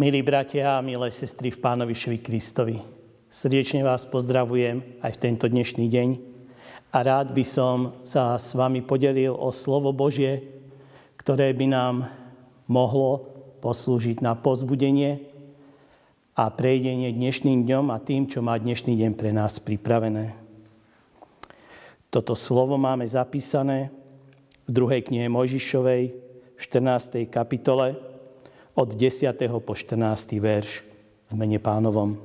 Milí bratia a milé sestry v Pánovišovi Kristovi, srdečne vás pozdravujem aj v tento dnešný deň a rád by som sa s vami podelil o slovo Božie, ktoré by nám mohlo poslúžiť na pozbudenie a prejdenie dnešným dňom a tým, čo má dnešný deň pre nás pripravené. Toto slovo máme zapísané v druhej knihe Mojžišovej v 14. kapitole od 10. po 14. verš v mene pánovom.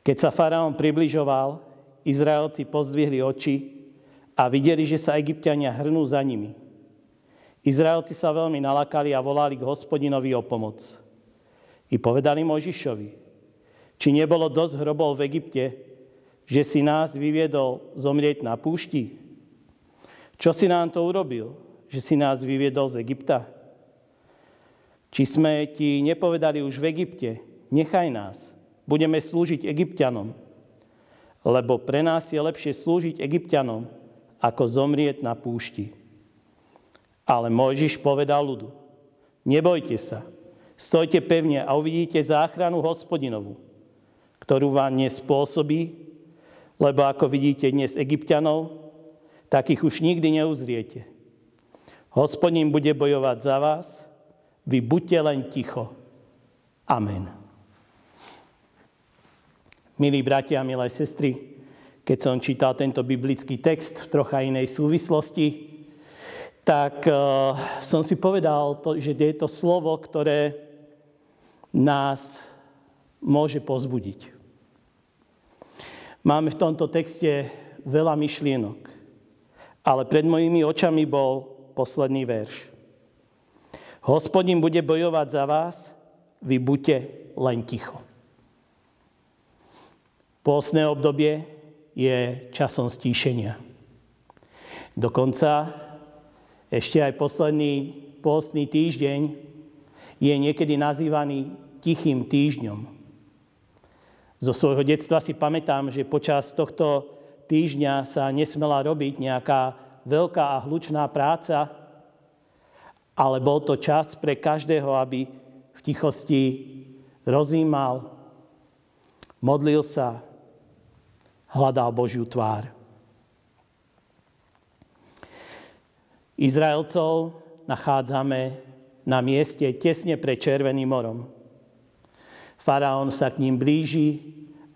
Keď sa faraón približoval, Izraelci pozdvihli oči a videli, že sa egyptiania hrnú za nimi. Izraelci sa veľmi nalakali a volali k hospodinovi o pomoc. I povedali Možišovi, či nebolo dosť hrobov v Egypte, že si nás vyviedol zomrieť na púšti? Čo si nám to urobil, že si nás vyviedol z Egypta? Či sme ti nepovedali už v Egypte, nechaj nás, budeme slúžiť egyptianom, lebo pre nás je lepšie slúžiť egyptianom, ako zomrieť na púšti. Ale Mojžiš povedal ľudu, nebojte sa, stojte pevne a uvidíte záchranu hospodinovu, ktorú vám nespôsobí, lebo ako vidíte dnes egyptianov, takých už nikdy neuzriete. Hospodin bude bojovať za vás, vy buďte len ticho. Amen. Milí bratia a milé sestry, keď som čítal tento biblický text v trocha inej súvislosti, tak uh, som si povedal, to, že je to slovo, ktoré nás môže pozbudiť. Máme v tomto texte veľa myšlienok, ale pred mojimi očami bol posledný verš. Hospodin bude bojovať za vás, vy buďte len ticho. Pôstne obdobie je časom stíšenia. Dokonca ešte aj posledný pôstny týždeň je niekedy nazývaný tichým týždňom. Zo svojho detstva si pamätám, že počas tohto týždňa sa nesmela robiť nejaká veľká a hlučná práca, ale bol to čas pre každého, aby v tichosti rozímal, modlil sa, hľadal Božiu tvár. Izraelcov nachádzame na mieste tesne pred Červeným morom. Faraón sa k ním blíži,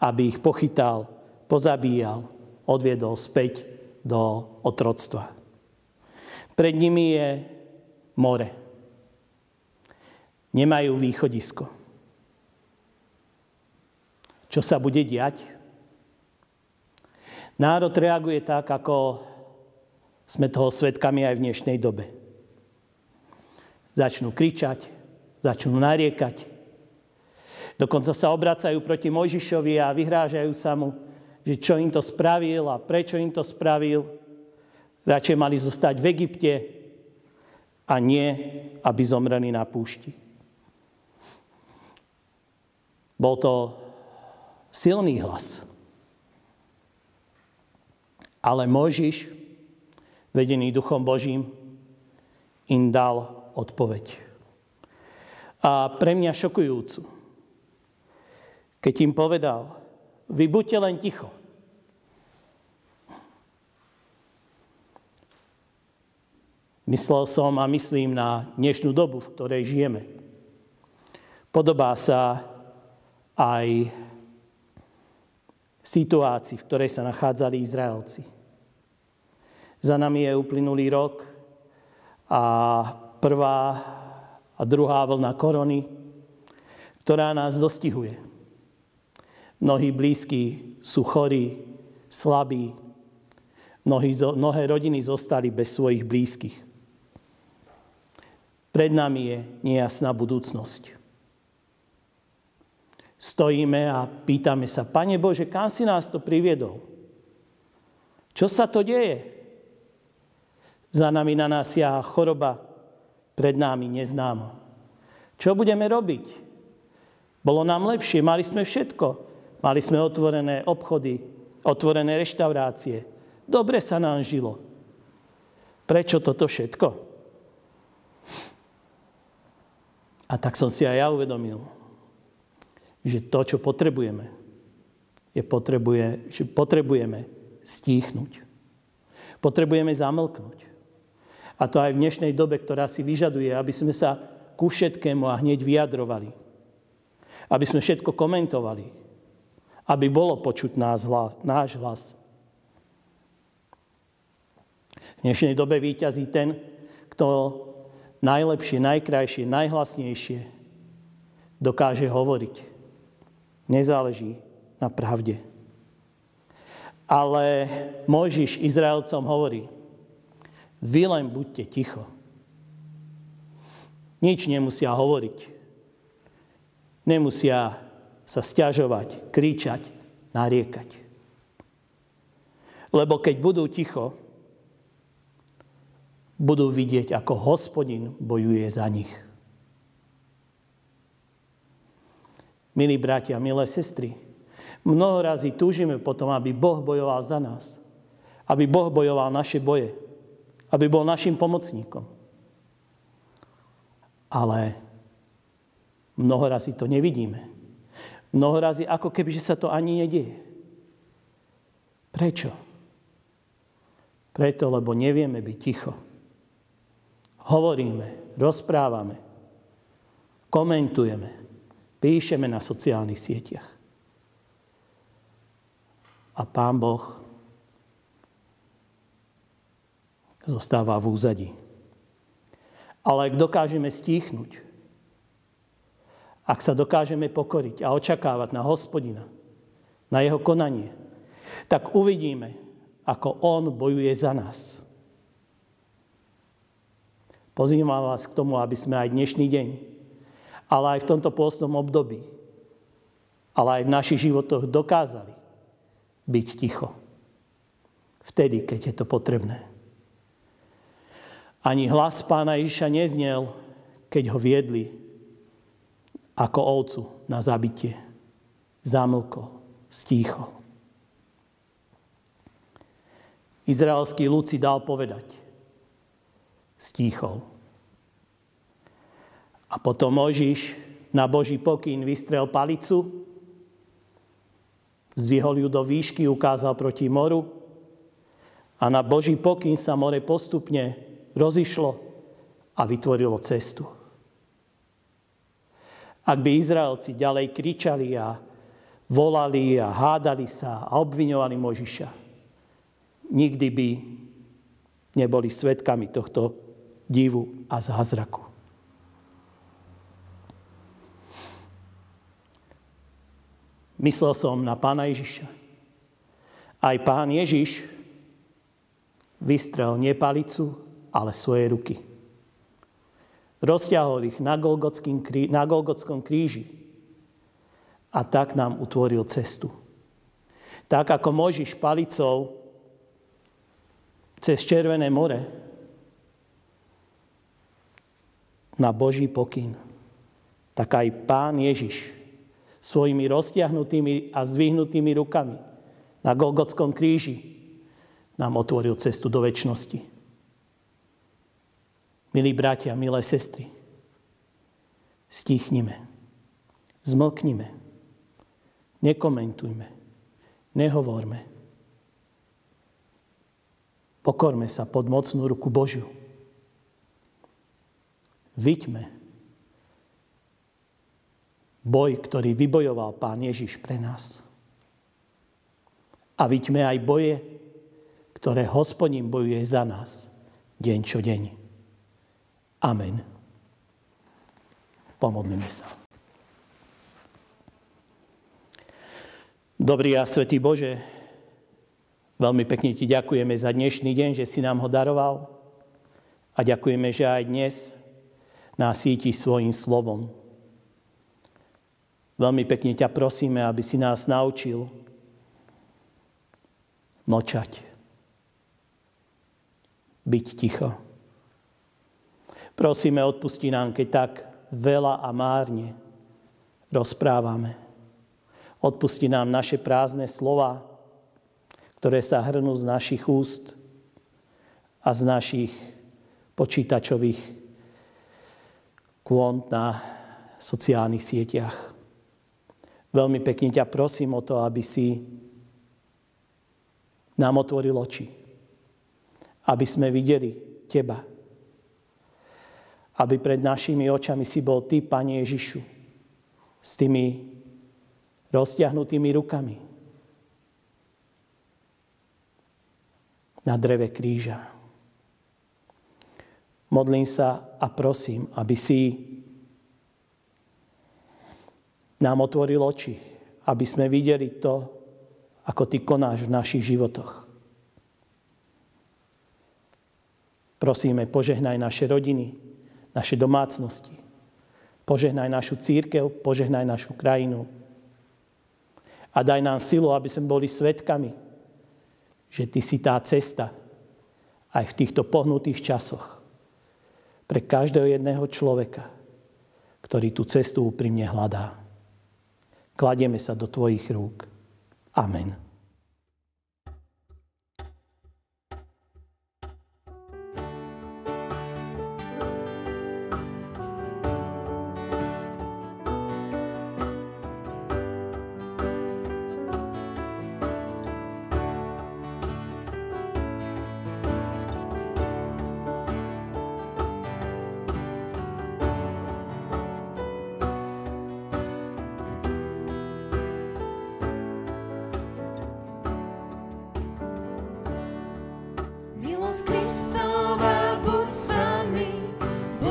aby ich pochytal, pozabíjal, odviedol späť do otroctva. Pred nimi je more. Nemajú východisko. Čo sa bude diať? Národ reaguje tak, ako sme toho svetkami aj v dnešnej dobe. Začnú kričať, začnú nariekať. Dokonca sa obracajú proti Mojžišovi a vyhrážajú sa mu, že čo im to spravil a prečo im to spravil. Radšej mali zostať v Egypte, a nie, aby zomreli na púšti. Bol to silný hlas. Ale Mojžiš, vedený Duchom Božím, im dal odpoveď. A pre mňa šokujúcu. Keď im povedal, vy buďte len ticho. Myslel som a myslím na dnešnú dobu, v ktorej žijeme. Podobá sa aj situácii, v ktorej sa nachádzali Izraelci. Za nami je uplynulý rok a prvá a druhá vlna korony, ktorá nás dostihuje. Mnohí blízki sú chorí, slabí, mnohé rodiny zostali bez svojich blízkych. Pred nami je nejasná budúcnosť. Stojíme a pýtame sa, Pane Bože, kam si nás to priviedol? Čo sa to deje? Za nami na nás ja choroba, pred nami neznámo. Čo budeme robiť? Bolo nám lepšie, mali sme všetko. Mali sme otvorené obchody, otvorené reštaurácie. Dobre sa nám žilo. Prečo toto všetko? A tak som si aj ja uvedomil, že to, čo potrebujeme, je potrebuje, že potrebujeme stíchnuť. Potrebujeme zamlknúť. A to aj v dnešnej dobe, ktorá si vyžaduje, aby sme sa ku všetkému a hneď vyjadrovali. Aby sme všetko komentovali. Aby bolo počuť náš hlas. V dnešnej dobe výťazí ten, kto najlepšie, najkrajšie, najhlasnejšie dokáže hovoriť. Nezáleží na pravde. Ale Mojžiš Izraelcom hovorí, vy len buďte ticho. Nič nemusia hovoriť. Nemusia sa stiažovať, kričať, nariekať. Lebo keď budú ticho, budú vidieť, ako hospodin bojuje za nich. Milí bratia, milé sestry, mnoho razy túžime potom, aby Boh bojoval za nás. Aby Boh bojoval naše boje. Aby bol našim pomocníkom. Ale mnoho razy to nevidíme. Mnoho razy ako keby, že sa to ani nedieje. Prečo? Preto, lebo nevieme byť ticho hovoríme, rozprávame, komentujeme, píšeme na sociálnych sieťach. A Pán Boh zostáva v úzadí. Ale ak dokážeme stíchnuť, ak sa dokážeme pokoriť a očakávať na hospodina, na jeho konanie, tak uvidíme, ako on bojuje za nás. Pozývam vás k tomu, aby sme aj dnešný deň, ale aj v tomto pôstnom období, ale aj v našich životoch dokázali byť ticho. Vtedy, keď je to potrebné. Ani hlas pána Iša neznel, keď ho viedli ako ovcu na zabitie. Zamlkol, stíchol. Izraelský ľud si dal povedať – stíchol. A potom Možiš na Boží pokyn vystrel palicu, zdvihol ju do výšky, ukázal proti moru a na Boží pokyn sa more postupne rozišlo a vytvorilo cestu. Ak by Izraelci ďalej kričali a volali a hádali sa a obviňovali Možiša, nikdy by neboli svetkami tohto divu a zázraku. Myslel som na pána Ježiša. Aj pán Ježiš vystrel nie palicu, ale svoje ruky. Rozťahol ich na, na Golgotskom kríži a tak nám utvoril cestu. Tak ako Mojžiš palicou cez Červené more na Boží pokyn. Tak aj Pán Ježiš svojimi roztiahnutými a zdvihnutými rukami na Golgotskom kríži nám otvoril cestu do väčšnosti. Milí bratia, milé sestry, stichnime, zmlknime, nekomentujme, nehovorme. Pokorme sa pod mocnú ruku Božiu. Vyťme boj, ktorý vybojoval Pán Ježiš pre nás. A vyťme aj boje, ktoré hospodin bojuje za nás deň čo deň. Amen. Pomodlíme sa. Dobrý a svetý Bože, veľmi pekne Ti ďakujeme za dnešný deň, že si nám ho daroval. A ďakujeme, že aj dnes nás síti svojim slovom. Veľmi pekne ťa prosíme, aby si nás naučil mlčať. Byť ticho. Prosíme, odpusti nám, keď tak veľa a márne rozprávame. Odpusti nám naše prázdne slova, ktoré sa hrnú z našich úst a z našich počítačových kônt na sociálnych sieťach. Veľmi pekne ťa prosím o to, aby si nám otvoril oči. Aby sme videli Teba. Aby pred našimi očami si bol Ty, Pane Ježišu, s tými roztiahnutými rukami na dreve kríža. Modlím sa a prosím, aby si nám otvoril oči, aby sme videli to, ako Ty konáš v našich životoch. Prosíme, požehnaj naše rodiny, naše domácnosti. Požehnaj našu církev, požehnaj našu krajinu. A daj nám silu, aby sme boli svetkami, že Ty si tá cesta aj v týchto pohnutých časoch pre každého jedného človeka, ktorý tú cestu úprimne hľadá. Kladieme sa do Tvojich rúk. Amen.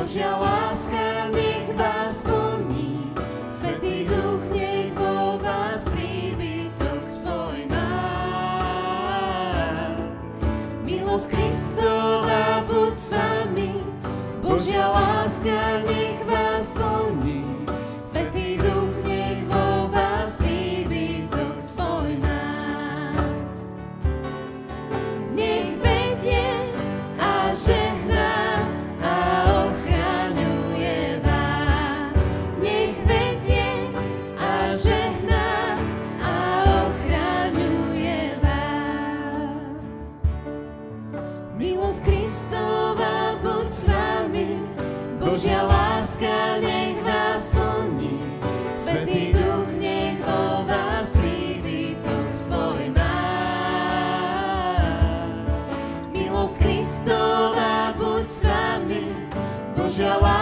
Božia láska nech vás plní, Svetý Duch nech vo vás príbytok svoj má. Milosť Kristova buď s vami, Božia láska nech angel